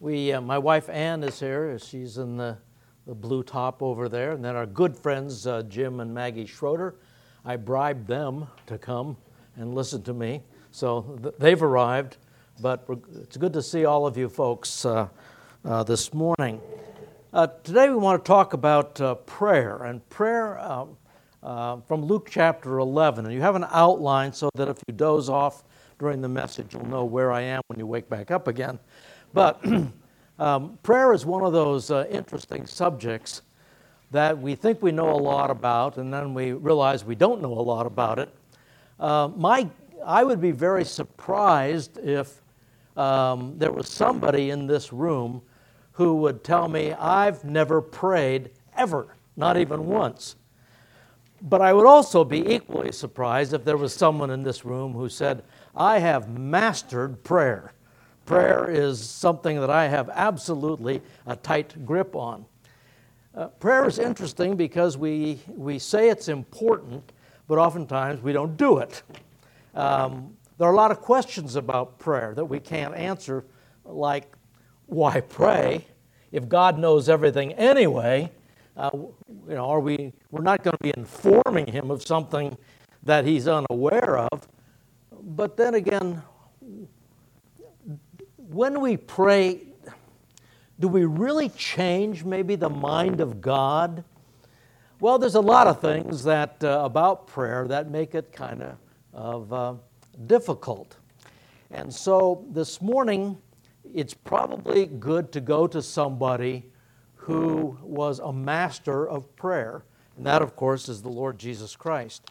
We, uh, my wife Ann is here. She's in the, the blue top over there. And then our good friends, uh, Jim and Maggie Schroeder. I bribed them to come and listen to me. So th- they've arrived. But it's good to see all of you folks uh, uh this morning. Uh, today we want to talk about uh, prayer. And prayer um, from Luke chapter 11. And you have an outline so that if you doze off during the message, you'll know where I am when you wake back up again. But um, prayer is one of those uh, interesting subjects that we think we know a lot about, and then we realize we don't know a lot about it. Uh, my, I would be very surprised if um, there was somebody in this room who would tell me, I've never prayed ever, not even once. But I would also be equally surprised if there was someone in this room who said, I have mastered prayer. Prayer is something that I have absolutely a tight grip on. Uh, prayer is interesting because we, we say it's important, but oftentimes we don't do it. Um, there are a lot of questions about prayer that we can't answer, like why pray if God knows everything anyway? Uh, you know, are we? We're not going to be informing him of something that he's unaware of. But then again, when we pray, do we really change maybe the mind of God? Well, there's a lot of things that uh, about prayer that make it kind of uh, difficult. And so this morning, it's probably good to go to somebody who was a master of prayer, and that, of course, is the Lord Jesus Christ.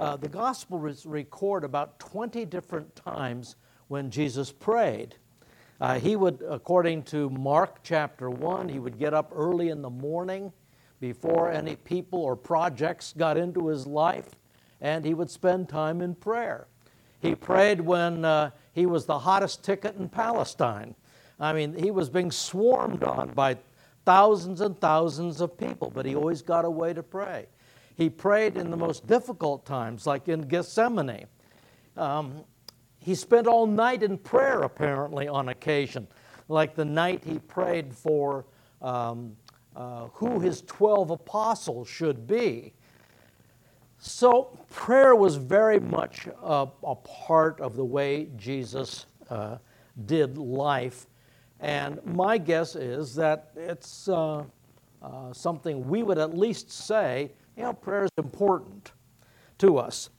Uh, the Gospels record about 20 different times when Jesus prayed. Uh, he would, according to Mark chapter 1, he would get up early in the morning before any people or projects got into his life, and he would spend time in prayer. He prayed when uh, he was the hottest ticket in Palestine. I mean, he was being swarmed on by thousands and thousands of people, but he always got a way to pray. He prayed in the most difficult times, like in Gethsemane. Um, he spent all night in prayer, apparently, on occasion, like the night he prayed for um, uh, who his 12 apostles should be. So, prayer was very much a, a part of the way Jesus uh, did life. And my guess is that it's uh, uh, something we would at least say, you know, prayer is important to us.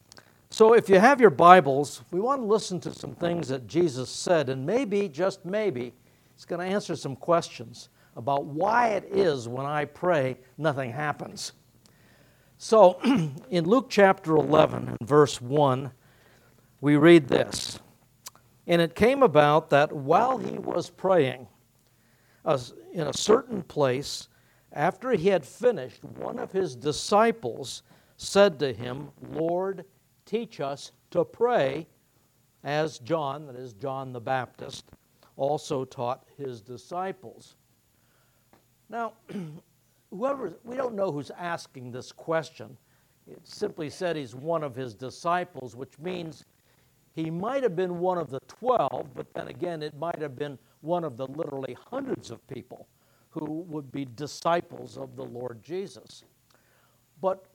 So, if you have your Bibles, we want to listen to some things that Jesus said, and maybe, just maybe, it's going to answer some questions about why it is when I pray, nothing happens. So, in Luke chapter 11, and verse 1, we read this And it came about that while he was praying in a certain place, after he had finished, one of his disciples said to him, Lord, teach us to pray as John, that is John the Baptist, also taught his disciples. Now, whoever, we don't know who's asking this question. It simply said he's one of his disciples, which means he might have been one of the 12, but then again, it might have been one of the literally hundreds of people who would be disciples of the Lord Jesus. But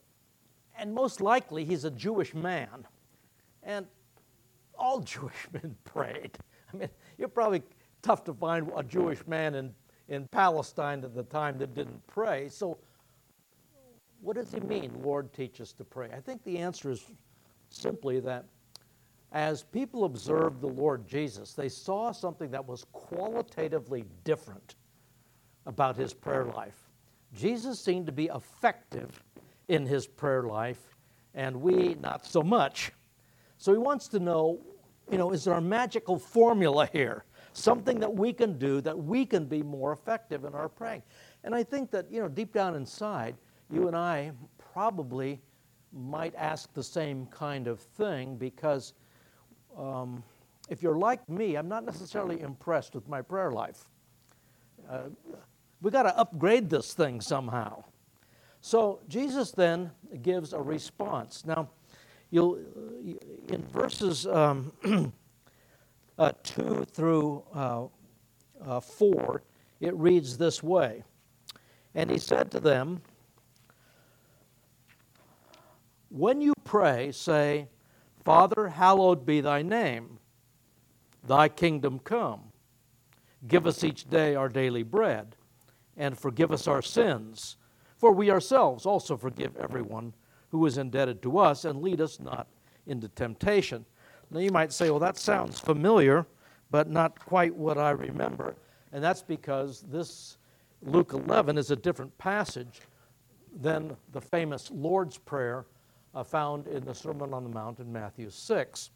and most likely he's a Jewish man. And all Jewish men prayed. I mean, you're probably tough to find a Jewish man in, in Palestine at the time that didn't pray. So, what does he mean, Lord, teach us to pray? I think the answer is simply that as people observed the Lord Jesus, they saw something that was qualitatively different about his prayer life. Jesus seemed to be effective in his prayer life, and we not so much. So he wants to know, you know, is there a magical formula here? Something that we can do that we can be more effective in our praying. And I think that, you know, deep down inside, you and I probably might ask the same kind of thing because um, if you're like me, I'm not necessarily impressed with my prayer life. Uh, we got to upgrade this thing somehow. So Jesus then gives a response. Now, you'll in verses um, uh, two through uh, uh, 4, it reads this way And he said to them, When you pray, say, Father, hallowed be thy name, thy kingdom come. Give us each day our daily bread, and forgive us our sins, for we ourselves also forgive everyone who is indebted to us, and lead us not into temptation. Now you might say, well, that sounds familiar, but not quite what I remember. And that's because this Luke 11 is a different passage than the famous Lord's Prayer uh, found in the Sermon on the Mount in Matthew 6.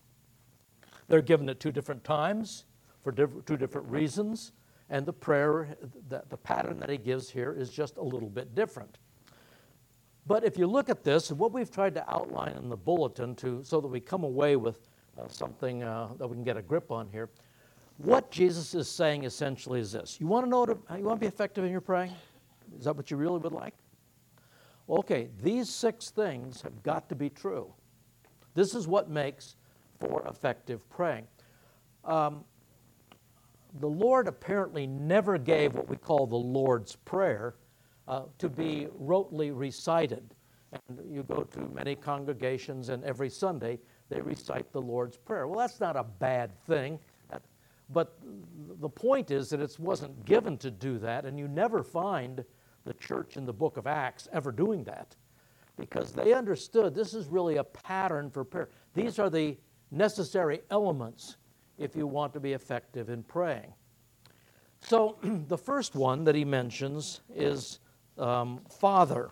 They're given at two different times for diff- two different reasons, and the prayer, the, the pattern that he gives here is just a little bit different. But if you look at this, what we've tried to outline in the bulletin to, so that we come away with uh, something uh, that we can get a grip on here, what Jesus is saying essentially is this. You want to know, to, you want to be effective in your praying? Is that what you really would like? Okay, these six things have got to be true. This is what makes for effective praying. Um, the Lord apparently never gave what we call the Lord's Prayer uh, to be rotely recited. And you go to many congregations, and every Sunday they recite the Lord's Prayer. Well, that's not a bad thing. But the point is that it wasn't given to do that, and you never find the church in the book of Acts ever doing that because they understood this is really a pattern for prayer. These are the necessary elements if you want to be effective in praying. So, the first one that he mentions is um, Father.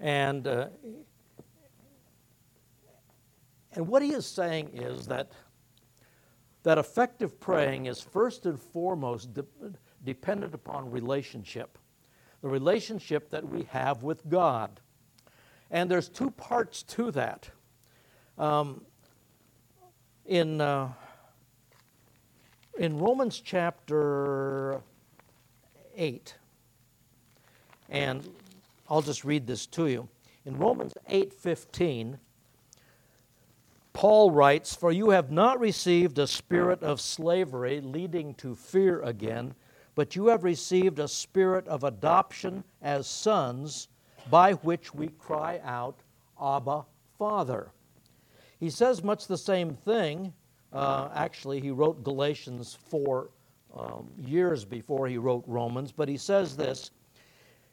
And, uh, and what he is saying is that that effective praying is first and foremost de- dependent upon relationship, the relationship that we have with God. And there's two parts to that. Um, in, uh, in Romans chapter 8, and I'll just read this to you. In Romans 8:15, Paul writes, For you have not received a spirit of slavery leading to fear again, but you have received a spirit of adoption as sons, by which we cry out, Abba, Father. He says much the same thing. Uh, actually, he wrote Galatians 4 um, years before he wrote Romans, but he says this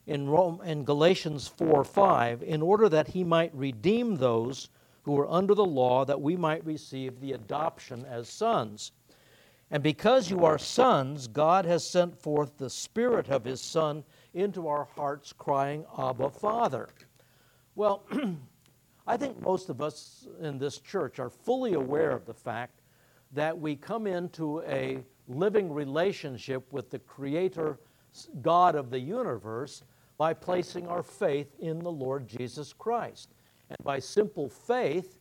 in, Rome, in Galatians 4 5, in order that he might redeem those who were under the law, that we might receive the adoption as sons. And because you are sons, God has sent forth the Spirit of His Son into our hearts, crying, Abba, Father. Well, I think most of us in this church are fully aware of the fact that we come into a living relationship with the Creator, God of the universe, by placing our faith in the Lord Jesus Christ. And by simple faith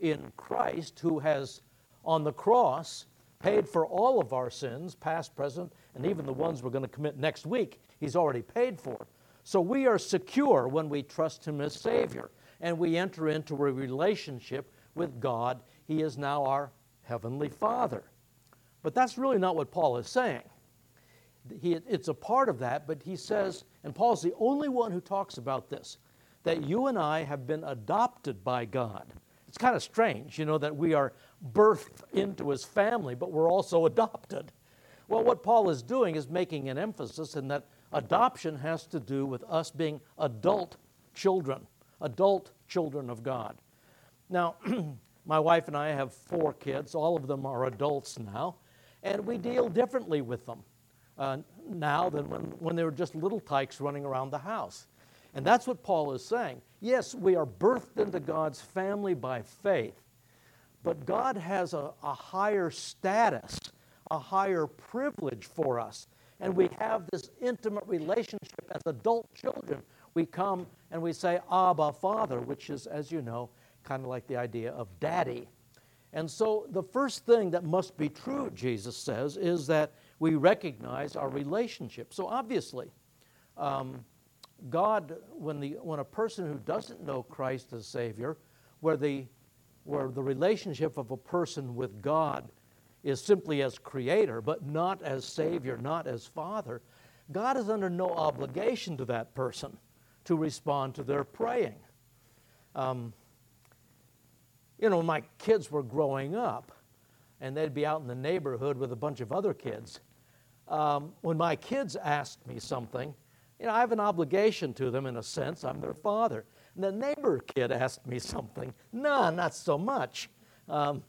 in Christ, who has on the cross paid for all of our sins, past, present, and even the ones we're going to commit next week, He's already paid for. So we are secure when we trust Him as Savior and we enter into a relationship with God. He is now our Heavenly Father. But that's really not what Paul is saying. He, it's a part of that, but he says, and Paul's the only one who talks about this that you and I have been adopted by God. It's kind of strange, you know, that we are birthed into his family, but we're also adopted. Well, what Paul is doing is making an emphasis in that adoption has to do with us being adult children, adult children of God. Now, my wife and I have four kids. All of them are adults now, and we deal differently with them uh, now than when, when they were just little tykes running around the house. And that's what Paul is saying. Yes, we are birthed into God's family by faith, but God has a, a higher status, a higher privilege for us. And we have this intimate relationship as adult children. We come and we say, Abba, Father, which is, as you know, kind of like the idea of daddy. And so the first thing that must be true, Jesus says, is that we recognize our relationship. So obviously, um, God, when, the, when a person who doesn't know Christ as Savior, where the, where the relationship of a person with God is simply as creator, but not as savior, not as father, God is under no obligation to that person to respond to their praying. Um, you know, my kids were growing up, and they'd be out in the neighborhood with a bunch of other kids. Um, when my kids asked me something, you know, I have an obligation to them in a sense. I'm their father. And the neighbor kid asked me something. No, not so much. Um,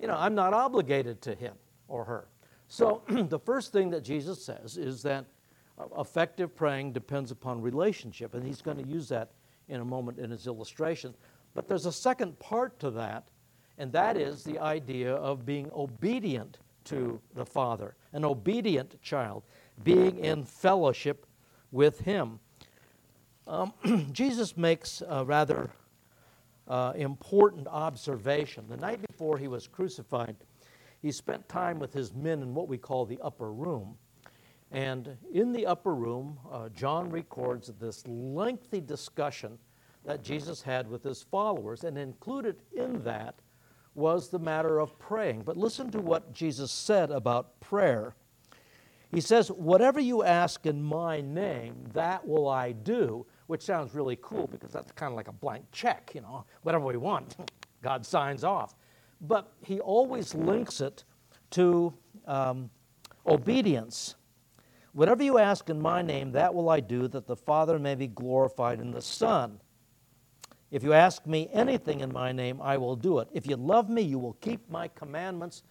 you know, I'm not obligated to him or her. So the first thing that Jesus says is that effective praying depends upon relationship, and he's going to use that in a moment in his illustration. But there's a second part to that, and that is the idea of being obedient to the Father, an obedient child, being in fellowship with Him. Um, Jesus makes a rather uh, important observation. The night before he was crucified, he spent time with his men in what we call the upper room. And in the upper room, uh, John records this lengthy discussion that Jesus had with his followers, and included in that was the matter of praying. But listen to what Jesus said about prayer. He says, Whatever you ask in my name, that will I do, which sounds really cool because that's kind of like a blank check, you know, whatever we want, God signs off. But he always links it to um, obedience. Whatever you ask in my name, that will I do, that the Father may be glorified in the Son. If you ask me anything in my name, I will do it. If you love me, you will keep my commandments.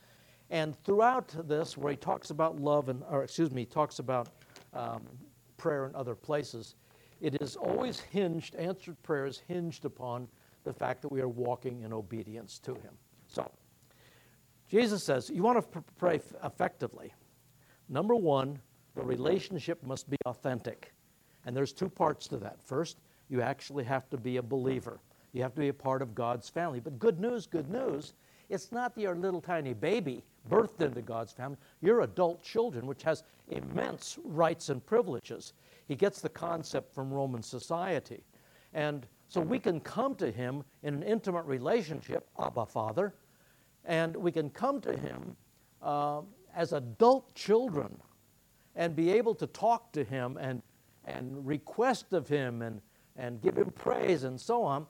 And throughout this, where he talks about love, and, or excuse me, he talks about um, prayer in other places, it is always hinged, answered prayers hinged upon the fact that we are walking in obedience to him. So, Jesus says, you want to pray effectively. Number one, the relationship must be authentic. And there's two parts to that. First, you actually have to be a believer. You have to be a part of God's family. But good news, good news, it's not your little tiny baby birthed into God's family. You're adult children, which has immense rights and privileges. He gets the concept from Roman society. And so we can come to him in an intimate relationship, Abba Father, and we can come to him uh, as adult children and be able to talk to him and, and request of him and and give him praise and so on.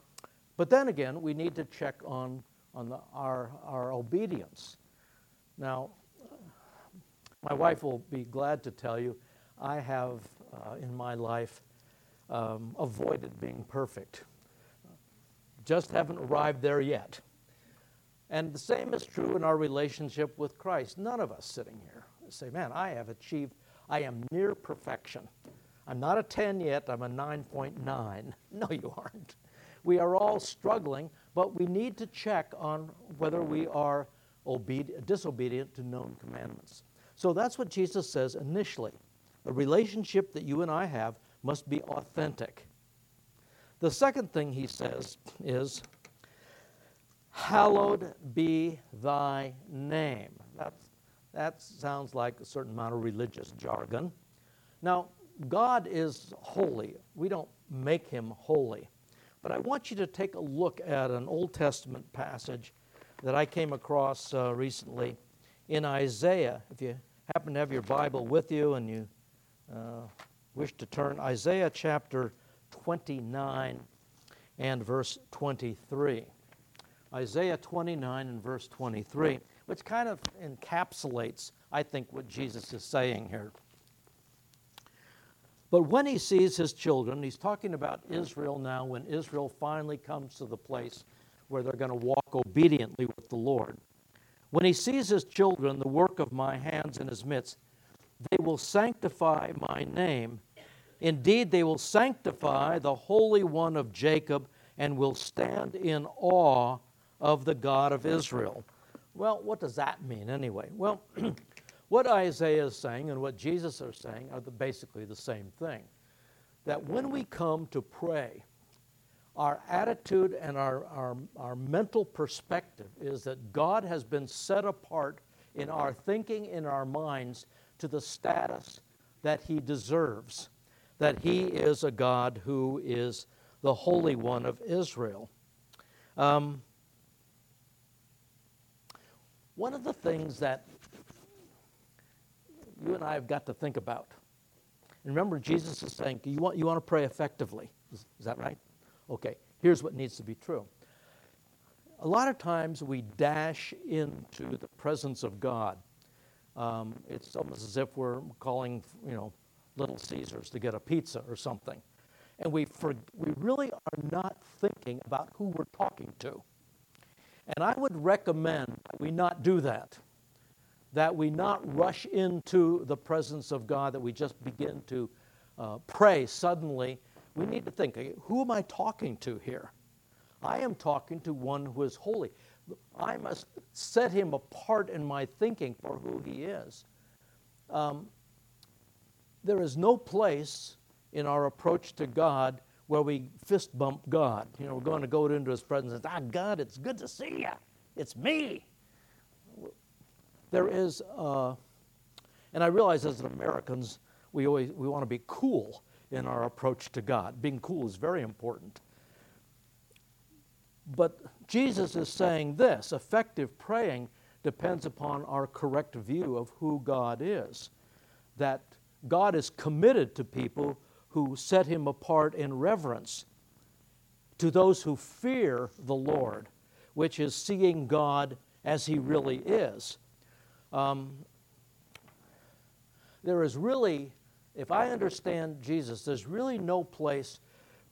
But then again, we need to check on, on the, our, our obedience. Now, my wife will be glad to tell you I have uh, in my life um, avoided being perfect. Just haven't arrived there yet. And the same is true in our relationship with Christ. None of us sitting here say, man, I have achieved, I am near perfection. I'm not a 10 yet, I'm a 9.9. No, you aren't. We are all struggling, but we need to check on whether we are obedient, disobedient to known commandments. So that's what Jesus says initially. The relationship that you and I have must be authentic. The second thing he says is, Hallowed be thy name. That sounds like a certain amount of religious jargon. Now, God is holy. We don't make him holy. But I want you to take a look at an Old Testament passage that I came across uh, recently in Isaiah. If you happen to have your Bible with you and you uh, wish to turn, Isaiah chapter 29 and verse 23. Isaiah 29 and verse 23, which kind of encapsulates, I think, what Jesus is saying here. But when he sees his children, he's talking about Israel now, when Israel finally comes to the place where they're going to walk obediently with the Lord. When he sees his children, the work of my hands in his midst, they will sanctify my name. Indeed, they will sanctify the Holy One of Jacob and will stand in awe of the God of Israel. Well, what does that mean anyway? Well, What Isaiah is saying and what Jesus are saying are the, basically the same thing. That when we come to pray, our attitude and our, our, our mental perspective is that God has been set apart in our thinking, in our minds, to the status that He deserves, that He is a God who is the Holy One of Israel. Um, one of the things that you and I have got to think about. And remember, Jesus is saying, you want, you want to pray effectively. Is, is that right? Okay, here's what needs to be true. A lot of times we dash into the presence of God. Um, it's almost as if we're calling, you know, Little Caesars to get a pizza or something. And we, for, we really are not thinking about who we're talking to. And I would recommend we not do that, that we not rush into the presence of God, that we just begin to uh, pray suddenly. We need to think who am I talking to here? I am talking to one who is holy. I must set him apart in my thinking for who he is. Um, there is no place in our approach to God where we fist bump God. You know, we're going to go into his presence and say, Ah, God, it's good to see you. It's me. There is, uh, and I realize as Americans, we always we want to be cool in our approach to God. Being cool is very important. But Jesus is saying this effective praying depends upon our correct view of who God is. That God is committed to people who set him apart in reverence, to those who fear the Lord, which is seeing God as he really is. Um, there is really, if I understand Jesus, there's really no place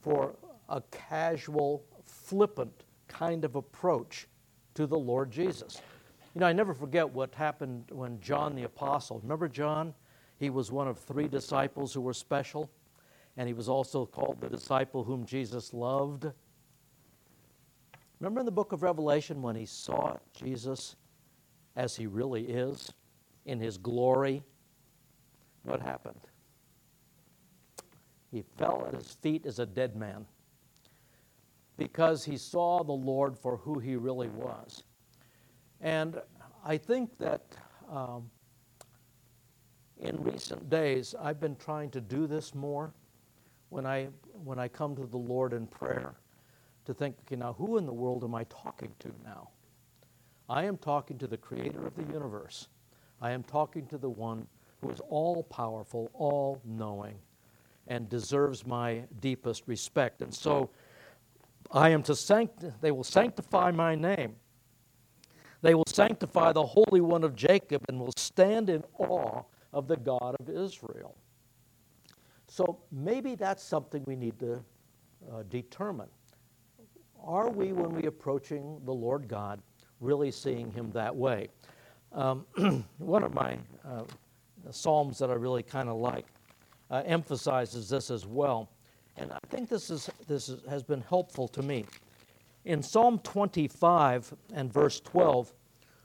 for a casual, flippant kind of approach to the Lord Jesus. You know, I never forget what happened when John the Apostle, remember John? He was one of three disciples who were special, and he was also called the disciple whom Jesus loved. Remember in the book of Revelation when he saw Jesus as he really is in his glory? What happened? He fell at his feet as a dead man because he saw the Lord for who he really was. And I think that um, in recent days, I've been trying to do this more when I, when I come to the Lord in prayer to think, okay, now who in the world am I talking to now? I am talking to the creator of the universe. I am talking to the one who is all powerful, all knowing, and deserves my deepest respect. And so I am to sanct- they will sanctify my name. They will sanctify the Holy One of Jacob and will stand in awe of the God of Israel. So maybe that's something we need to uh, determine. Are we, when we approaching the Lord God, really seeing Him that way? Um, one of my uh, psalms that I really kind of like uh, emphasizes this as well, and I think this is this is, has been helpful to me. In Psalm 25 and verse 12,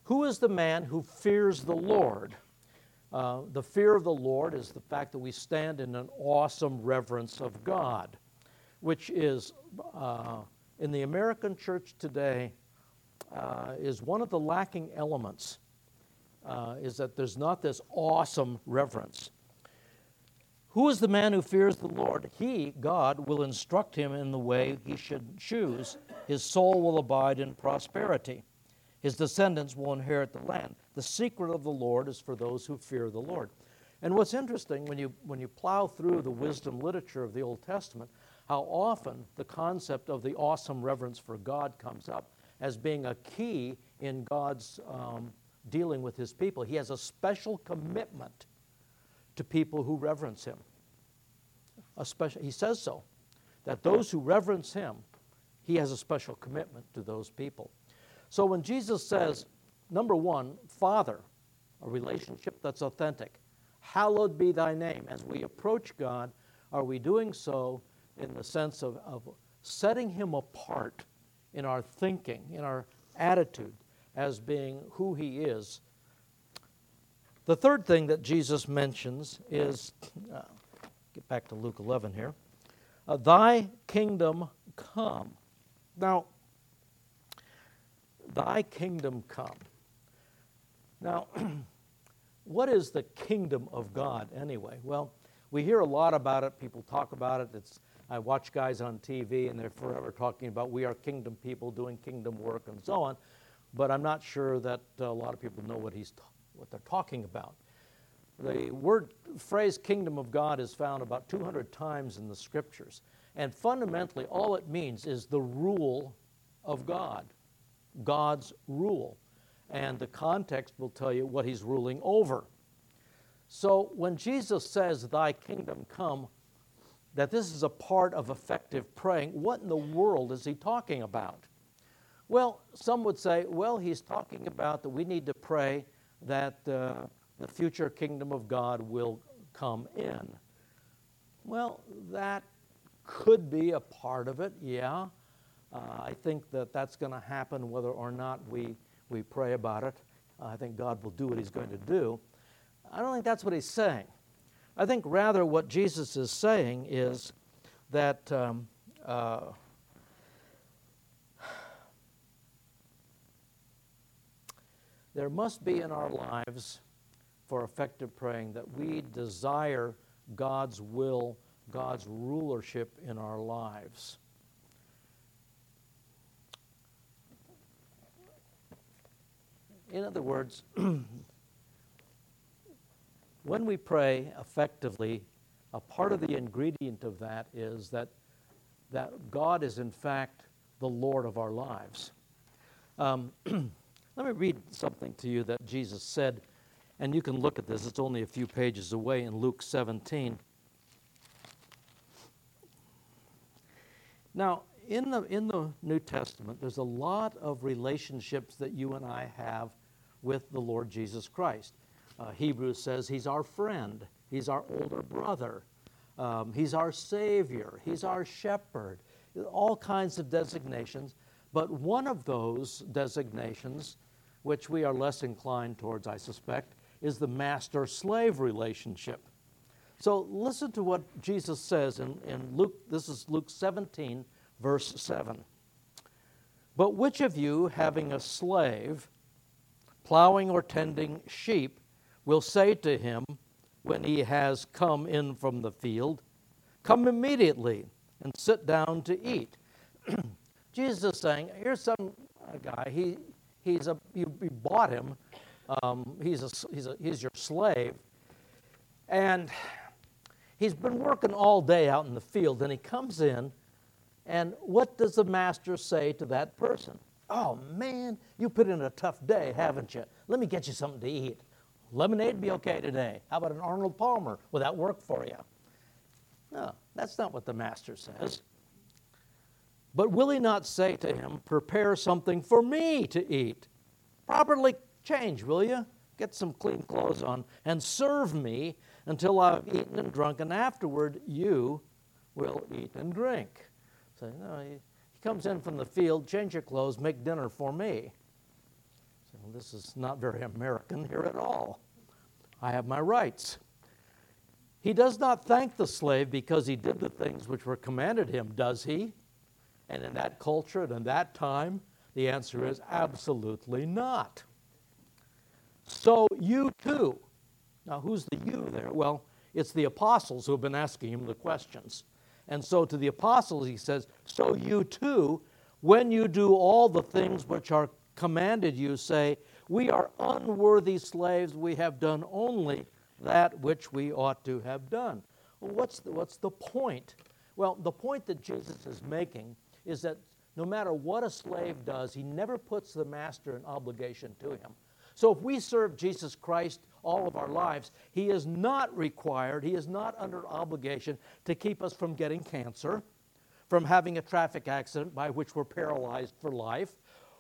who is the man who fears the Lord? Uh, the fear of the Lord is the fact that we stand in an awesome reverence of God, which is, uh, in the American church today, uh, is one of the lacking elements, uh, is that there's not this awesome reverence. Who is the man who fears the Lord? He, God, will instruct him in the way he should choose. His soul will abide in prosperity. His descendants will inherit the land. The secret of the Lord is for those who fear the Lord. And what's interesting when you, when you plow through the wisdom literature of the Old Testament, how often the concept of the awesome reverence for God comes up as being a key in God's um, dealing with his people. He has a special commitment to people who reverence him. A special, he says so, that those who reverence him, he has a special commitment to those people. So when Jesus says, number one, Father, a relationship that's authentic, hallowed be thy name. As we approach God, are we doing so in the sense of, of setting him apart in our thinking, in our attitude, as being who he is? The third thing that Jesus mentions is uh, get back to Luke 11 here. Uh, thy kingdom come. Now, Thy kingdom come. Now, what is the kingdom of God anyway? Well, we hear a lot about it. People talk about it. It's, I watch guys on TV and they're forever talking about we are kingdom people doing kingdom work and so on. But I'm not sure that uh, a lot of people know what, he's what they're talking about. the word phrase kingdom of God is found about 200 times in the scriptures. And fundamentally, all it means is the rule of God, God's rule. And the context will tell you what he's ruling over. So when Jesus says, Thy kingdom come, that this is a part of effective praying, what in the world is he talking about? Well, some would say, well, he's talking about that we need to pray that uh, the future kingdom of God will come in. Well, that could be a part of it, yeah. Uh, I think that that's going to happen whether or not we, we pray about it. I think God will do what He's going to do. I don't think that's what He's saying. I think rather what Jesus is saying is that um, uh, there must be in our lives for effective praying that we desire God's will, God's rulership in our lives. In other words, when we pray effectively, a part of the ingredient of that is that, that God is, in fact, the Lord of our lives. Um, let me read something to you that Jesus said, and you can look at this. It's only a few pages away in Luke 17. Now, in the, in the New Testament, there's a lot of relationships that you and I have with the Lord Jesus Christ. Uh, Hebrews says he's our friend, he's our older brother, um, he's our Savior, he's our shepherd, all kinds of designations. But one of those designations, which we are less inclined towards, I suspect, is the master slave relationship. So listen to what Jesus says in, in Luke, this is Luke 17, verse 7. But which of you, having a slave, plowing or tending sheep, will say to him when he has come in from the field, Come immediately and sit down to eat? Jesus is saying, Here's some guy, he, he's a, you, you bought him, um, he's, a, he's, a, he's your slave, and he's been working all day out in the field, and he comes in, and what does the master say to that person? Oh man, you put in a tough day, haven't you? Let me get you something to eat. Lemonade be okay today. How about an Arnold Palmer? Will that work for you? No, that's not what the master says. But will he not say to him, Prepare something for me to eat? Properly change, will you? Get some clean clothes on and serve me until I've eaten and drunk, and afterward you will eat and drink. So, no, comes in from the field, change your clothes, make dinner for me. So, this is not very American here at all. I have my rights. He does not thank the slave because he did the things which were commanded him, does he? And in that culture and in that time, the answer is absolutely not. So you too. Now, who's the you there? Well, it's the apostles who have been asking him the questions. And so to the apostles, he says, So you too, when you do all the things which are commanded you, say, We are unworthy slaves, we have done only that which we ought to have done. Well, what's the, what's the point? Well, the point that Jesus is making is that no matter what a slave does, he never puts the master in obligation to him. So if we serve Jesus Christ all of our lives, he is not required, he is not under obligation to keep us from getting cancer, from having a traffic accident by which we're paralyzed for life,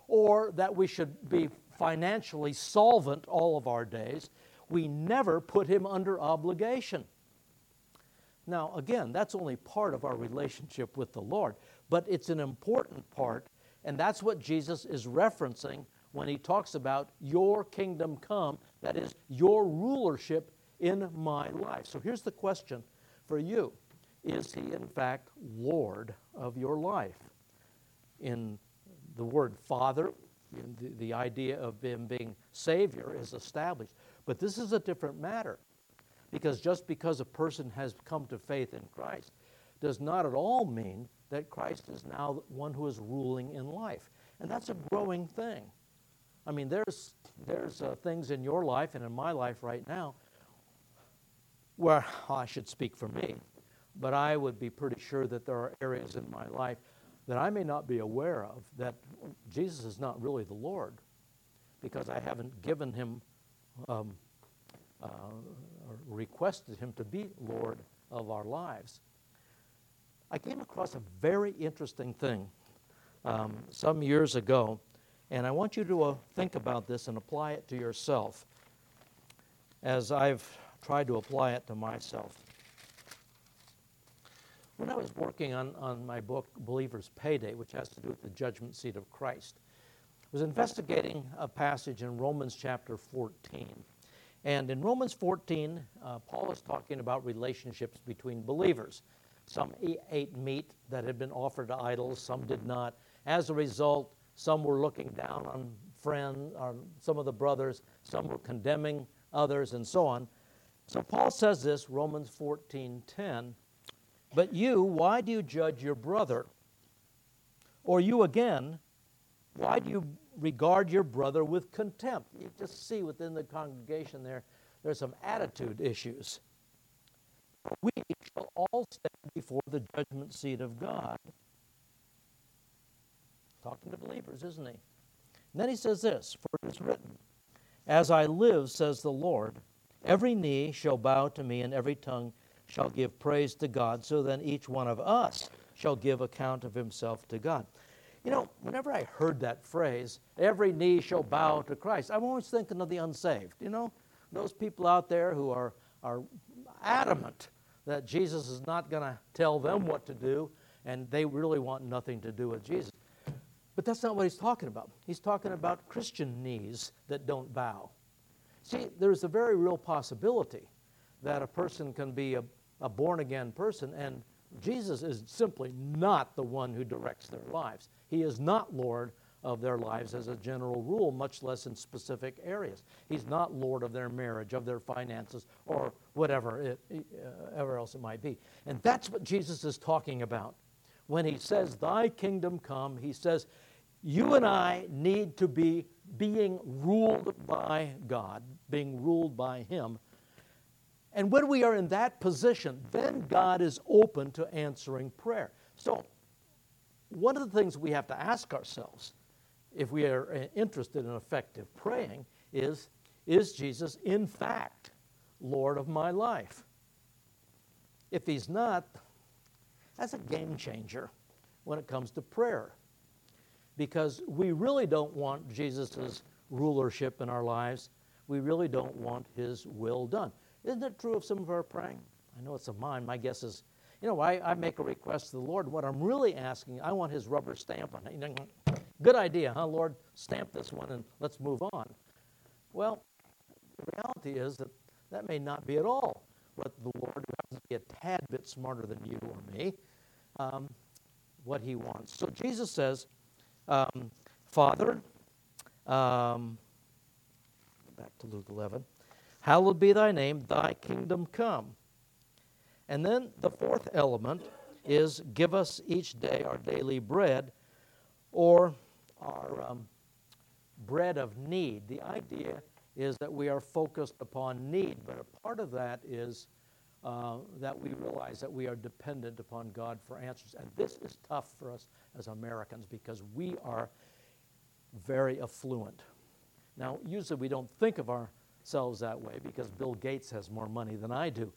or that we should be financially solvent all of our days. We never put him under obligation. Now, again, that's only part of our relationship with the Lord but it's an important part, and that's what Jesus is referencing when he talks about your kingdom come, that is, your rulership in my life. So here's the question for you Is he, in fact, Lord of your life? In the word Father, the, the idea of him being Savior is established. But this is a different matter because just because a person has come to faith in Christ does not at all mean that Christ is now one who is ruling in life. And that's a growing thing. I mean, there's, there's uh, things in your life and in my life right now where I should speak for me, but I would be pretty sure that there are areas in my life that I may not be aware of that Jesus is not really the Lord because I haven't given him um, uh, or requested him to be Lord of our lives. I came across a very interesting thing um, some years ago, and I want you to uh, think about this and apply it to yourself as I've tried to apply it to myself. When I was working on, on my book, Believer's Payday, which has to do with the judgment seat of Christ, I was investigating a passage in Romans chapter 14. And in Romans 14, uh, Paul is talking about relationships between believers. Some ate meat that had been offered to idols, some did not. As a result, some were looking down on friends, on some of the brothers, some were condemning others, and so on. So Paul says this, Romans 14:10. But you, why do you judge your brother? Or you again, why do you regard your brother with contempt? You just see within the congregation there, there's some attitude issues. We shall all stand before the judgment seat of God. Talking to believers, isn't he? And then he says this For it is written, As I live, says the Lord, every knee shall bow to me, and every tongue shall give praise to God. So then each one of us shall give account of himself to God. You know, whenever I heard that phrase, every knee shall bow to Christ, I'm always thinking of the unsaved. You know, those people out there who are, are adamant that Jesus is not going to tell them what to do, and they really want nothing to do with Jesus. But that's not what he's talking about. He's talking about Christian knees that don't bow. See, there's a very real possibility that a person can be a, a born again person, and Jesus is simply not the one who directs their lives. He is not Lord of their lives as a general rule, much less in specific areas. He's not Lord of their marriage, of their finances, or whatever it, uh, ever else it might be. And that's what Jesus is talking about. When he says, Thy kingdom come, he says, You and I need to be being ruled by God, being ruled by Him. And when we are in that position, then God is open to answering prayer. So, one of the things we have to ask ourselves if we are uh, interested in effective praying is Is Jesus, in fact, Lord of my life? If he's not, that's a game changer when it comes to prayer. Because we really don't want Jesus' rulership in our lives. We really don't want his will done. Isn't it true of some of our praying? I know it's of mine. My guess is, you know, I, I make a request to the Lord. What I'm really asking, I want his rubber stamp on it. Good idea, huh, Lord? Stamp this one and let's move on. Well, the reality is that that may not be at all what the Lord, who happens to be a tad bit smarter than you or me, um, what he wants. So Jesus says, um, Father, um, back to Luke 11, hallowed be thy name, thy kingdom come. And then the fourth element is give us each day our daily bread, or our um, bread of need. The idea is that we are focused upon need, but a part of that is uh, that we realize that we are dependent upon God for answers. And this is tough for us as Americans because we are very affluent. Now, usually we don't think of ourselves that way because Bill Gates has more money than I do.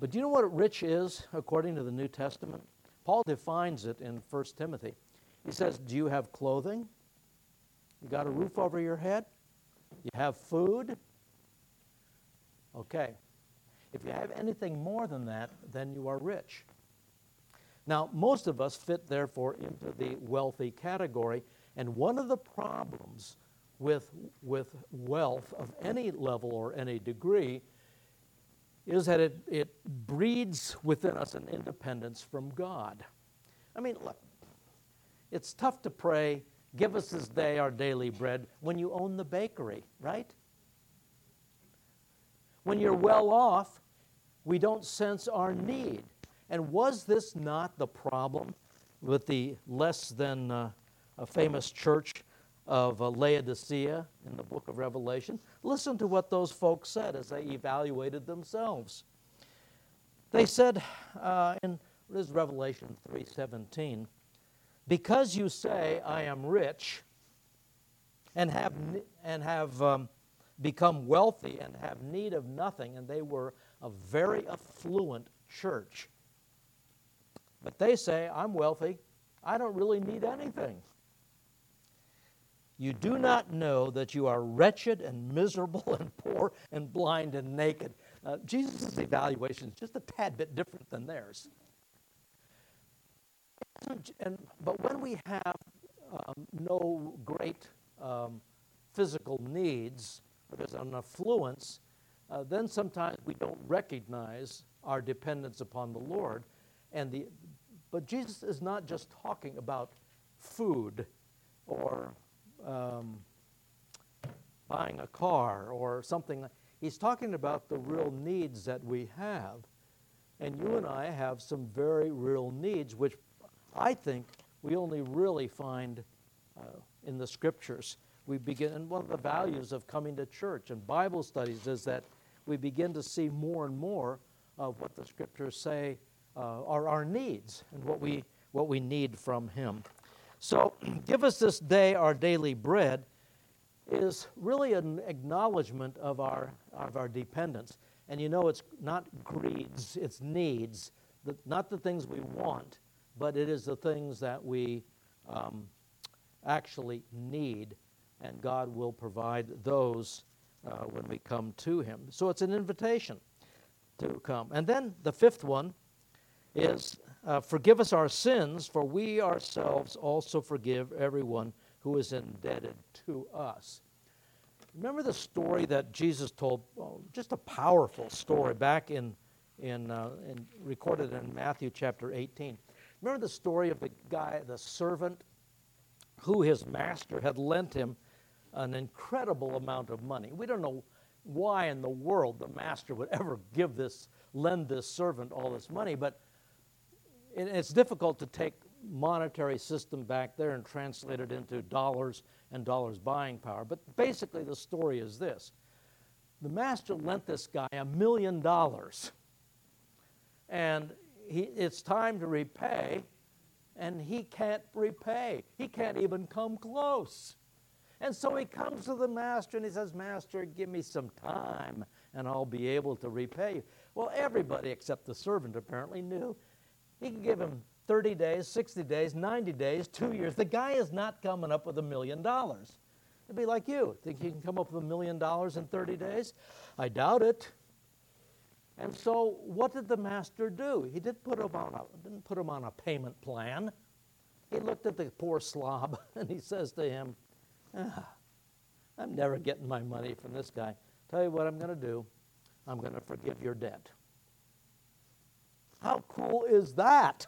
But do you know what rich is according to the New Testament? Paul defines it in 1 Timothy. He says, Do you have clothing? You got a roof over your head? You have food? Okay. If you have anything more than that, then you are rich. Now, most of us fit, therefore, into the wealthy category. And one of the problems with, with wealth of any level or any degree is that it, it breeds within us an independence from God. I mean, look, it's tough to pray, give us this day our daily bread, when you own the bakery, right? When you're well off, we don't sense our need. And was this not the problem with the less than uh, famous church of uh, Laodicea in the book of Revelation. Listen to what those folks said as they evaluated themselves. They said uh, in this is Revelation 3:17, because you say I am rich and have and have um, become wealthy and have need of nothing, and they were a very affluent church. But they say, I'm wealthy, I don't really need anything. You do not know that you are wretched and miserable and poor and blind and naked. Uh, Jesus' evaluation is just a tad bit different than theirs. And, but when we have um, no great um, physical needs, there's an affluence, uh, then sometimes we don't recognize our dependence upon the Lord. And the, but Jesus is not just talking about food or um, buying a car or something. He's talking about the real needs that we have. And you and I have some very real needs, which I think we only really find uh, in the scriptures. We begin, and one of the values of coming to church and Bible studies is that we begin to see more and more of what the scriptures say uh, are our needs and what we, what we need from Him. So, give us this day our daily bread is really an acknowledgement of our, of our dependence. And you know, it's not greeds, it's needs, not the things we want, but it is the things that we um, actually need. And God will provide those uh, when we come to Him. So it's an invitation to come. And then the fifth one is uh, forgive us our sins, for we ourselves also forgive everyone who is indebted to us. Remember the story that Jesus told? Oh, just a powerful story back in, in, uh, in recorded in Matthew chapter 18. Remember the story of the guy, the servant, who his master had lent him an incredible amount of money. We don't know why in the world the master would ever give this, lend this servant all this money, but it's difficult to take monetary system back there and translate it into dollars and dollars buying power. But basically, the story is this the master lent this guy a million dollars, and he, it's time to repay, and he can't repay. He can't even come close. And so he comes to the master and he says, Master, give me some time and I'll be able to repay you. Well, everybody except the servant apparently knew he can give him 30 days, 60 days, 90 days, two years. The guy is not coming up with a million dollars. It'd be like you. Think you can come up with a million dollars in 30 days? I doubt it. And so, what did the master do? He did put him on a, didn't put him on a payment plan. He looked at the poor slob and he says to him, ah, I'm never getting my money from this guy. Tell you what I'm going to do. I'm going to forgive your debt. How cool is that?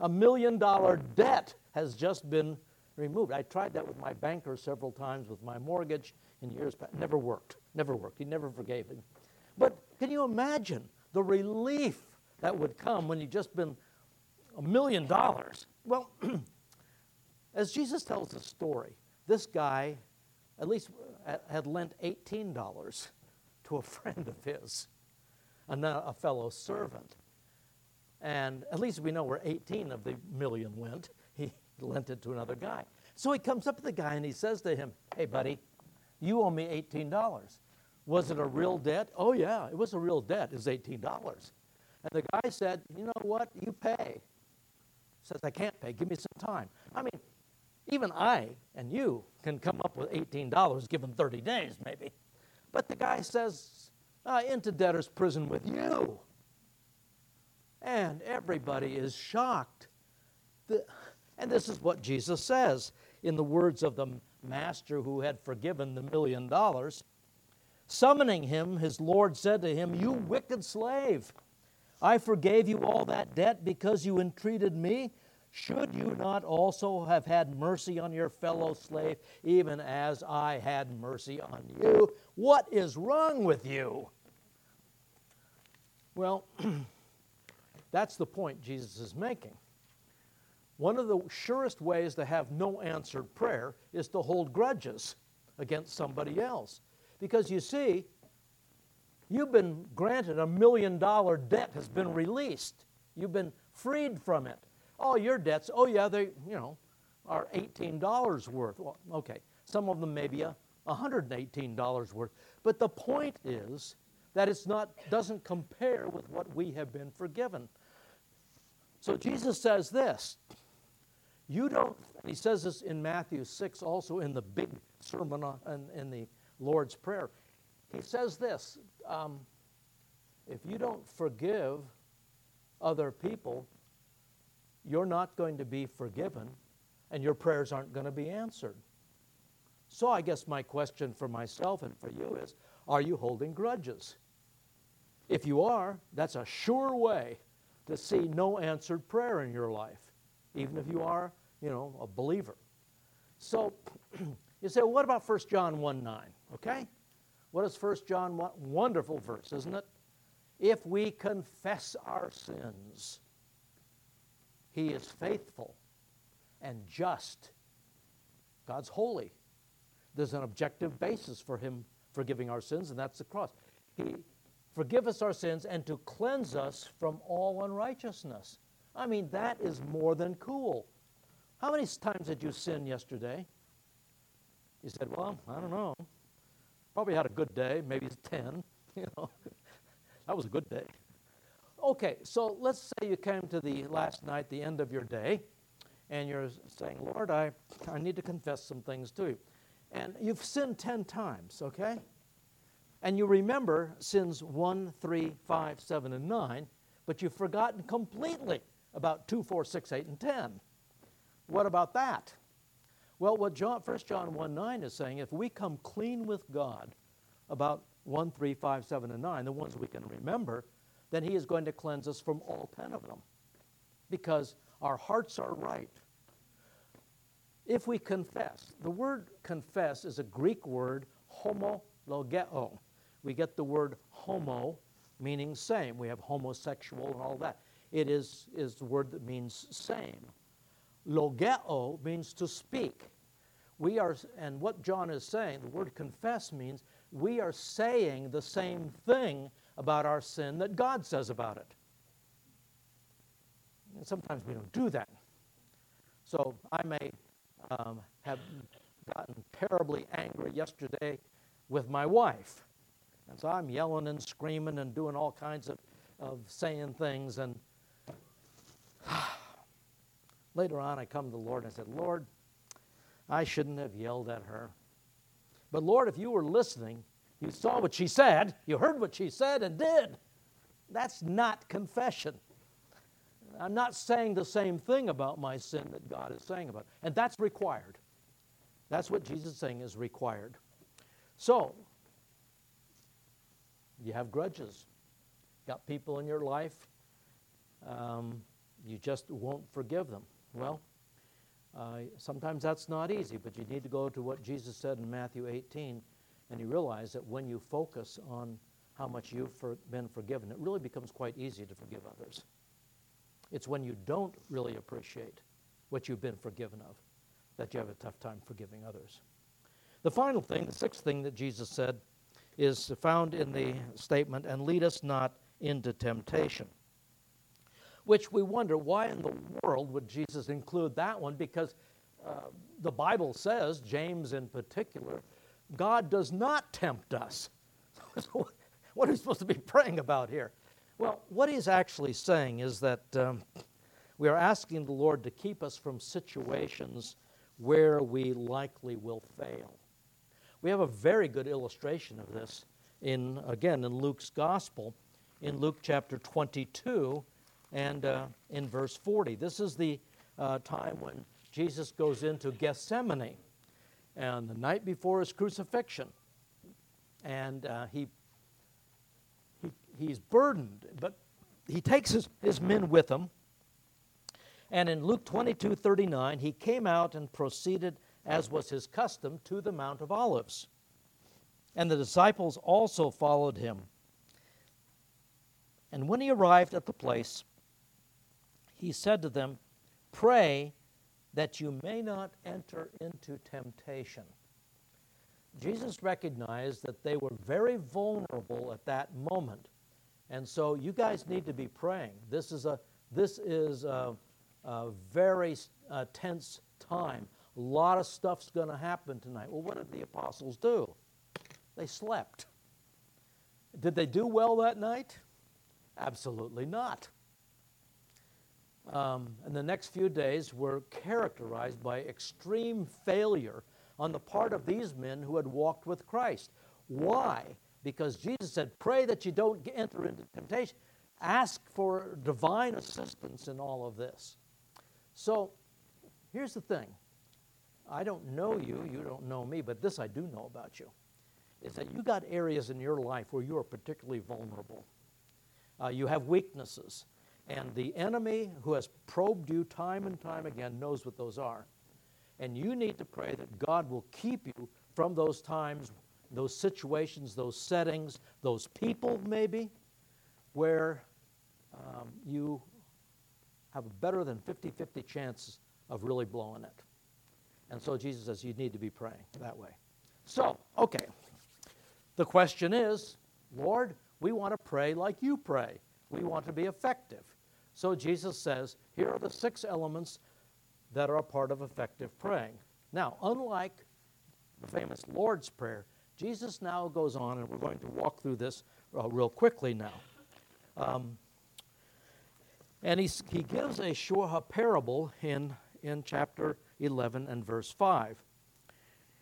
A million dollar debt has just been removed. I tried that with my banker several times with my mortgage in years past. Never worked. Never worked. He never forgave me. But can you imagine the relief that would come when you've just been a million dollars? Well, as Jesus tells the story, this guy at least uh, had lent $18 to a friend of his, a fellow servant. And at least we know where 18 of the million went. He lent it to another guy. So he comes up to the guy and he says to him, Hey, buddy, you owe me $18. Was it a real debt? Oh, yeah, it was a real debt. It was $18. And the guy said, You know what? You pay. Says, I can't pay. Give me some time. I mean, even I and you can come up with $18 given 30 days, maybe. But the guy says, uh, Into debtor's prison with you. And everybody is shocked. The, and this is what Jesus says in the words of the master who had forgiven the million dollars. Summoning him, his Lord said to him, You wicked slave, I forgave you all that debt because you entreated me. Should you not also have had mercy on your fellow slave, even as I had mercy on you? What is wrong with you? Well, That's the point Jesus is making. one of the surest ways to have no answered prayer is to hold grudges against somebody else. Because you see, you've been granted a million dollar debt has been released. You've been freed from it. All your debts, oh yeah, they, you know, are $18 worth. Well, okay, some of them maybe a $118 worth. But the point is that it's not doesn't compare with what we have been forgiven. So Jesus says this. You don't, he says this in Matthew 6, also in the big sermon in, in the Lord's Prayer. He says this um, if you don't forgive other people, you're not going to be forgiven and your prayers aren't going to be answered. So I guess my question for myself and for you is are you holding grudges? If you are, that's a sure way to see no answered prayer in your life, even if you are, you know, a believer. So you say, well, what about 1 John 1 9? Okay? What is 1 John 1? Wonderful verse, isn't it? If we confess our sins, he is faithful and just. God's holy. There's an objective basis for Him forgiving our sins, and that's the cross. He forgive us our sins and to cleanse us from all unrighteousness. I mean, that is more than cool. How many times did you sin yesterday? You said, Well, I don't know. Probably had a good day, maybe 10. You know, that was a good day. Okay, so let's say you came to the last night, the end of your day, and you're saying, Lord, I, I need to confess some things to you. And you've sinned 10 times, okay? And you remember sins 1, 3, 5, 7, and 9, but you've forgotten completely about 2, 4, 6, 8, and 10. What about that? Well, what John, 1 John 1 9 is saying, if we come clean with God about 1, 3, 5, 7, and 9, the ones we can remember, then He is going to cleanse us from all 10 of them because our hearts are right. If we confess, the word confess is a Greek word, homologeo. We get the word homo, meaning same. We have homosexual and all that. It is, is the word that means same. Logeo means to speak. We are, and what John is saying, the word confess means we are saying the same thing about our sin that God says about it. And sometimes we don't do that. So I may um, have gotten terribly angry yesterday with my wife. And so I'm yelling and screaming and doing all kinds of, of saying things. And later on, I come to the Lord and I said, Lord, I shouldn't have yelled at her. But Lord, if you were listening, you saw what she said, you heard what she said and did. That's not confession. I'm not saying the same thing about my sin that God is saying about it. And that's required. That's what Jesus is saying is required. So, you have grudges. Got people in your life, um, you just won't forgive them. Well, uh, sometimes that's not easy, but you need to go to what Jesus said in Matthew 18, and you realize that when you focus on how much you've for, been forgiven, it really becomes quite easy to forgive others. It's when you don't really appreciate what you've been forgiven of that you have a tough time forgiving others. The final thing, the sixth thing that Jesus said, is found in the statement, and lead us not into temptation. Which we wonder why in the world would Jesus include that one? Because uh, the Bible says, James in particular, God does not tempt us. what are we supposed to be praying about here? Well, what he's actually saying is that um, we are asking the Lord to keep us from situations where we likely will fail. We have a very good illustration of this in again in Luke's gospel in Luke chapter 22 and uh, in verse 40. This is the uh, time when Jesus goes into Gethsemane and the night before his crucifixion. And uh, he he's burdened, but he takes his, his men with him. And in Luke 22 39, he came out and proceeded, as was his custom, to the Mount of Olives. And the disciples also followed him. And when he arrived at the place, he said to them, pray that you may not enter into temptation. Jesus recognized that they were very vulnerable at that moment. And so you guys need to be praying. This is a, this is a, a very uh, tense time. A lot of stuff's going to happen tonight. Well, what did the apostles do? They slept. Did they do well that night? Absolutely not. Um, and the next few days were characterized by extreme failure on the part of these men who had walked with Christ. Why? Because Jesus said, Pray that you don't enter into temptation. Ask for divine assistance in all of this. So here's the thing I don't know you, you don't know me, but this I do know about you is that you got areas in your life where you are particularly vulnerable. Uh, you have weaknesses. And the enemy who has probed you time and time again knows what those are. And you need to pray that God will keep you from those times, those situations, those settings, those people, maybe, where um, you have a better than 50 50 chance of really blowing it. And so Jesus says you need to be praying that way. So, okay. The question is, Lord, we want to pray like you pray. We want to be effective. So Jesus says, here are the six elements that are a part of effective praying. Now, unlike the famous Lord's Prayer, Jesus now goes on, and we're going to walk through this uh, real quickly now. Um, and he, he gives a, short, parable in, in chapter 11 and verse 5.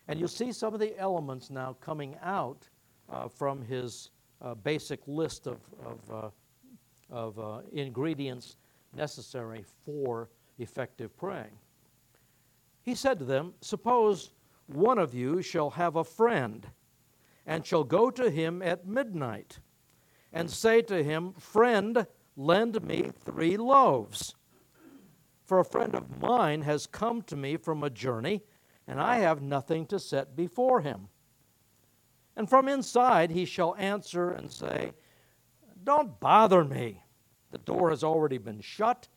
And you'll see some of the elements now coming out uh, from his uh, basic list of, of uh, of uh, ingredients necessary for effective praying. He said to them, Suppose one of you shall have a friend, and shall go to him at midnight, and say to him, Friend, lend me three loaves. For a friend of mine has come to me from a journey, and I have nothing to set before him. And from inside he shall answer and say, don't bother me. The door has already been shut,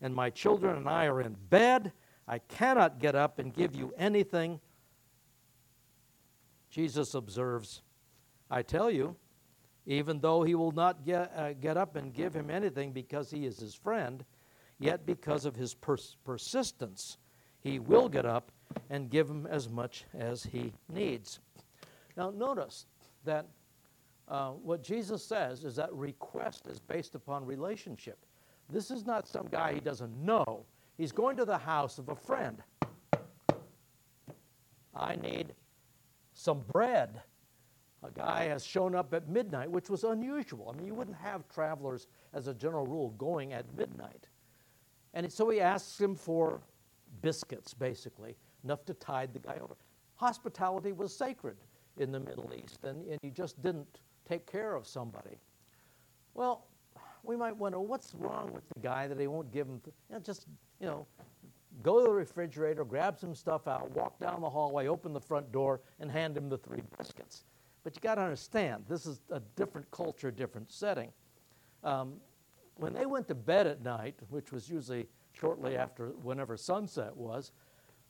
and my children and I are in bed. I cannot get up and give you anything. Jesus observes, I tell you, even though he will not get, uh, get up and give him anything because he is his friend, yet because of his pers- persistence, he will get up and give him as much as he needs. Now, notice that uh, what Jesus says is that request is based upon relationship. This is not some guy he doesn't know. He's going to the house of a friend. I need some bread. A guy has shown up at midnight, which was unusual. I mean, you wouldn't have travelers, as a general rule, going at midnight. And so he asks him for biscuits, basically, enough to tide the guy over. Hospitality was sacred in the Middle East, and, and you just didn't take care of somebody. Well, we might wonder what's wrong with the guy that he won't give him, th- you know, just, you know, go to the refrigerator, grab some stuff out, walk down the hallway, open the front door, and hand him the three biscuits. But you got to understand, this is a different culture, different setting. Um, when they went to bed at night, which was usually shortly after whenever sunset was,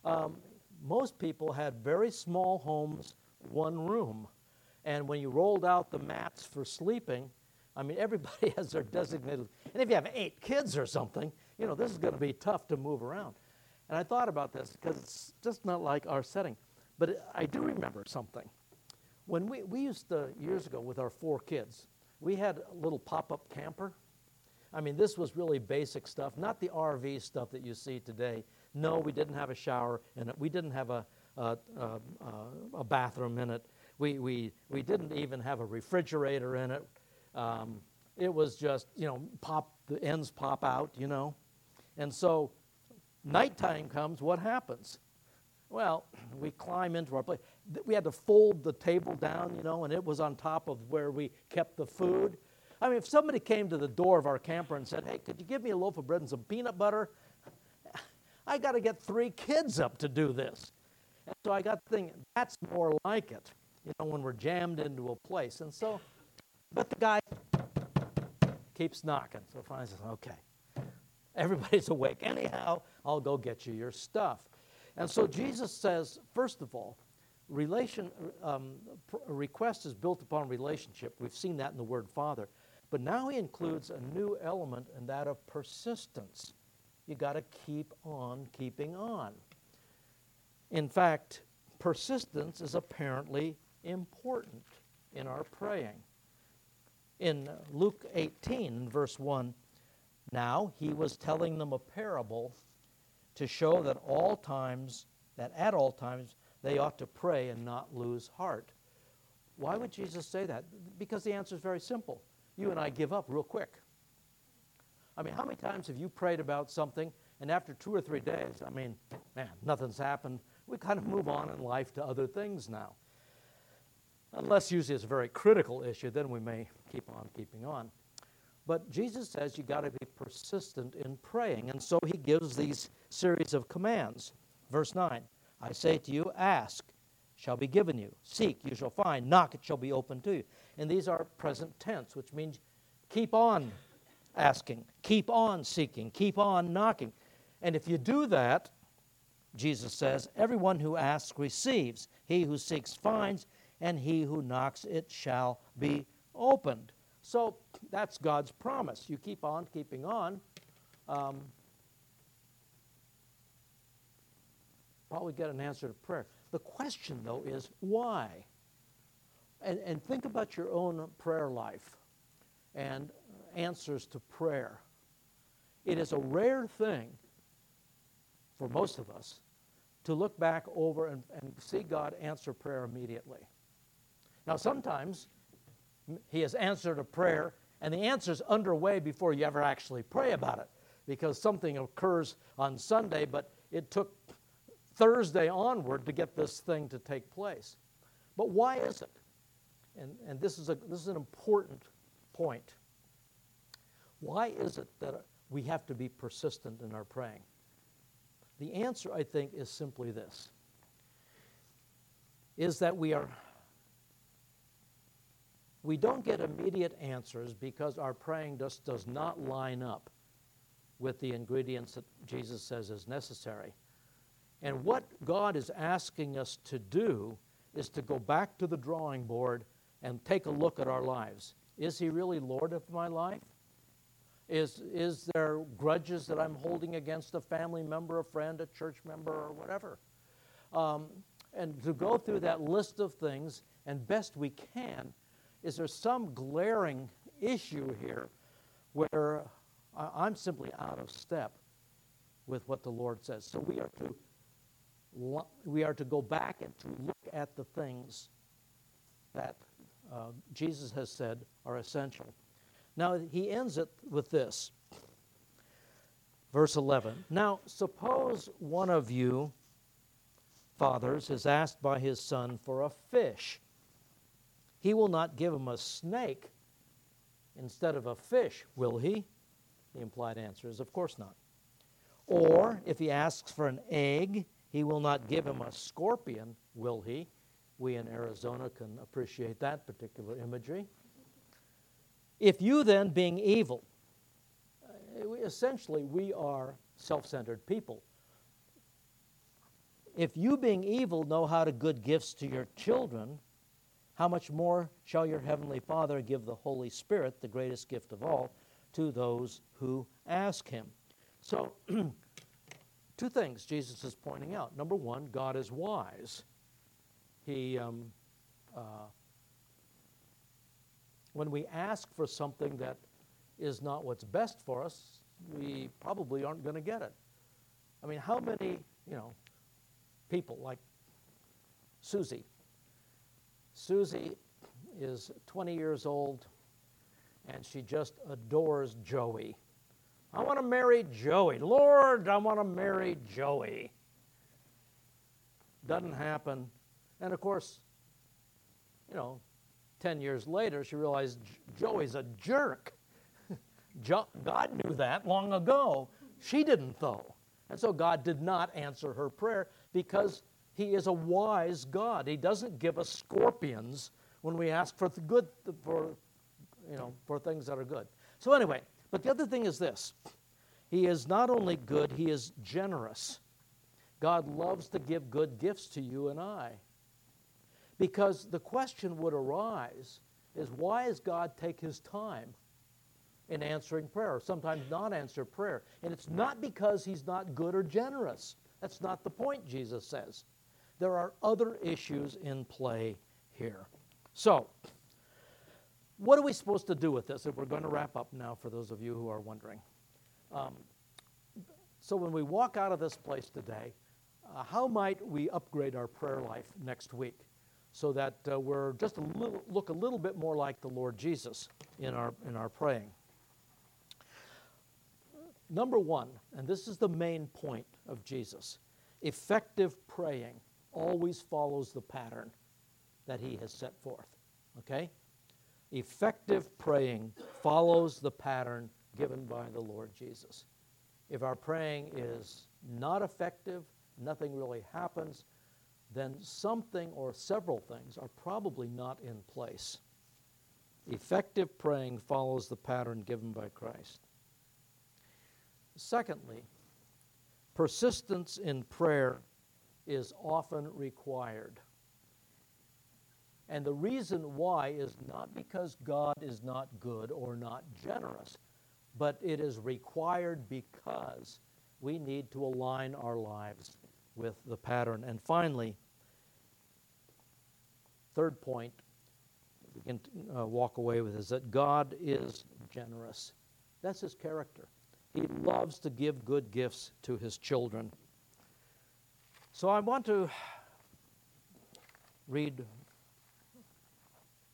um, most people had very small homes, one room. And when you rolled out the mats for sleeping, I mean, everybody has their designated. And if you have eight kids or something, you know, this is going to be tough to move around. And I thought about this because it's just not like our setting. But I do remember something. When we, we used to, years ago, with our four kids, we had a little pop up camper. I mean, this was really basic stuff, not the RV stuff that you see today. No, we didn't have a shower in it. We didn't have a, a, a, a bathroom in it. We, we, we didn't even have a refrigerator in it. Um, it was just, you know, pop, the ends pop out, you know. And so nighttime comes, what happens? Well, we climb into our place. We had to fold the table down, you know, and it was on top of where we kept the food. I mean, if somebody came to the door of our camper and said, Hey, could you give me a loaf of bread and some peanut butter? I got to get three kids up to do this. And so I got thinking, that's more like it you know, when we're jammed into a place. And so, but the guy keeps knocking. So finally says, okay. Everybody's awake. Anyhow, I'll go get you your stuff. And so Jesus says, first of all, relation, um, request is built upon relationship. We've seen that in the word Father. But now he includes a new element, and that of persistence. You got to keep on keeping on. In fact, persistence is apparently important in our praying. In Luke 18, verse 1, now he was telling them a parable to show that all times, that at all times, they ought to pray and not lose heart. Why would Jesus say that? Because the answer is very simple. You and I give up real quick. I mean, how many times have you prayed about something and after two or three days, I mean, man, nothing's happened. We kind of move on in life to other things now. Unless usually it's a very critical issue, then we may keep on keeping on. But Jesus says you got to be persistent in praying. And so he gives these series of commands. Verse 9 I say to you, ask, shall be given you. Seek, you shall find. Knock, it shall be opened to you. And these are present tense, which means keep on asking, keep on seeking, keep on knocking. And if you do that, Jesus says, everyone who asks receives, he who seeks finds, and he who knocks it shall be opened. So that's God's promise. You keep on keeping on. Um, probably get an answer to prayer. The question, though, is why? And, and think about your own prayer life and answers to prayer. It is a rare thing for most of us to look back over and, and see God answer prayer immediately. Now, sometimes He has answered a prayer and the answer is underway before you ever actually pray about it because something occurs on Sunday, but it took Thursday onward to get this thing to take place. But why is it? And, and this, is a, this is an important point. Why is it that we have to be persistent in our praying? The answer, I think, is simply this is that we are we don't get immediate answers because our praying just does not line up with the ingredients that Jesus says is necessary. And what God is asking us to do is to go back to the drawing board and take a look at our lives. Is He really Lord of my life? Is, is there grudges that I'm holding against a family member, a friend, a church member, or whatever? Um, and to go through that list of things, and best we can, is there some glaring issue here where I'm simply out of step with what the Lord says? So we are to we are to go back and to look at the things that uh, Jesus has said are essential. Now, he ends it with this. Verse 11. Now, suppose one of you, fathers, is asked by his son for a fish. He will not give him a snake instead of a fish, will he? The implied answer is, of course not. Or if he asks for an egg, he will not give him a scorpion, will he? We in Arizona can appreciate that particular imagery. If you then, being evil, uh, essentially we are self centered people. If you, being evil, know how to good gifts to your children, how much more shall your heavenly Father give the Holy Spirit, the greatest gift of all, to those who ask him? So, two things Jesus is pointing out. Number one, God is wise. He um, uh, when we ask for something that is not what's best for us, we probably aren't going to get it. I mean, how many, you know, people like Susie? Susie is 20 years old and she just adores Joey. I want to marry Joey. Lord, I want to marry Joey. Doesn't happen. And of course, you know, 10 years later, she realized Joey's a jerk. God knew that long ago. She didn't, though. And so God did not answer her prayer because He is a wise God. He doesn't give us scorpions when we ask for good, for, you know, for things that are good. So, anyway, but the other thing is this He is not only good, He is generous. God loves to give good gifts to you and I. Because the question would arise is why does God take His time in answering prayer, sometimes not answer prayer? And it's not because He's not good or generous. That's not the point, Jesus says. There are other issues in play here. So, what are we supposed to do with this? If we're going to wrap up now, for those of you who are wondering. Um, so, when we walk out of this place today, uh, how might we upgrade our prayer life next week so that uh, we're just a little, look a little bit more like the Lord Jesus in our, in our praying? Number one, and this is the main point of Jesus effective praying always follows the pattern that he has set forth. Okay? Effective praying follows the pattern given by the Lord Jesus. If our praying is not effective, nothing really happens, then something or several things are probably not in place. Effective praying follows the pattern given by Christ. Secondly, persistence in prayer is often required. And the reason why is not because God is not good or not generous, but it is required because we need to align our lives with the pattern. And finally, third point we can uh, walk away with is that God is generous. That's his character. He loves to give good gifts to his children. So I want to read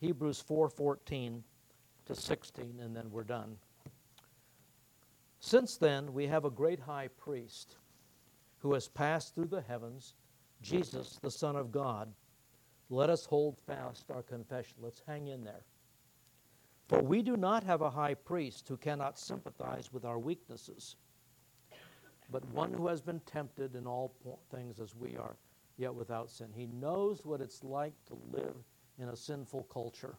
Hebrews 4:14 to 16 and then we're done. Since then we have a great high priest who has passed through the heavens, Jesus the son of God. Let us hold fast our confession. Let's hang in there. For we do not have a high priest who cannot sympathize with our weaknesses but one who has been tempted in all things as we are, yet without sin. He knows what it's like to live in a sinful culture.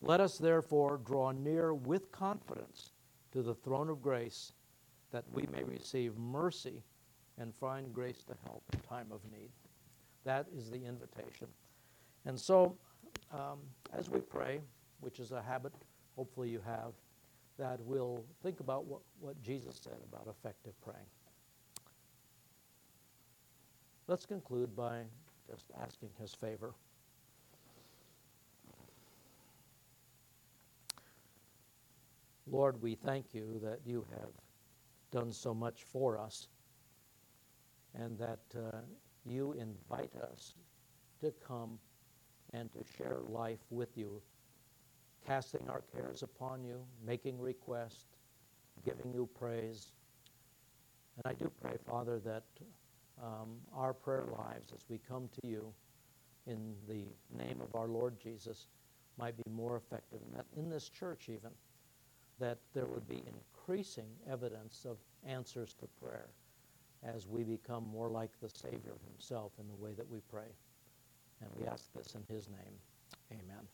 Let us therefore draw near with confidence to the throne of grace that we may receive mercy and find grace to help in time of need. That is the invitation. And so, um, as we pray, which is a habit hopefully you have, that we'll think about what, what Jesus said about effective praying. Let's conclude by just asking his favor. Lord, we thank you that you have done so much for us and that uh, you invite us to come and to share life with you casting our cares upon you, making request, giving you praise. And I do pray, Father, that um, our prayer lives as we come to you in the name of our Lord Jesus might be more effective. And that in this church, even, that there would be increasing evidence of answers to prayer as we become more like the Savior himself in the way that we pray. And we ask this in his name. Amen.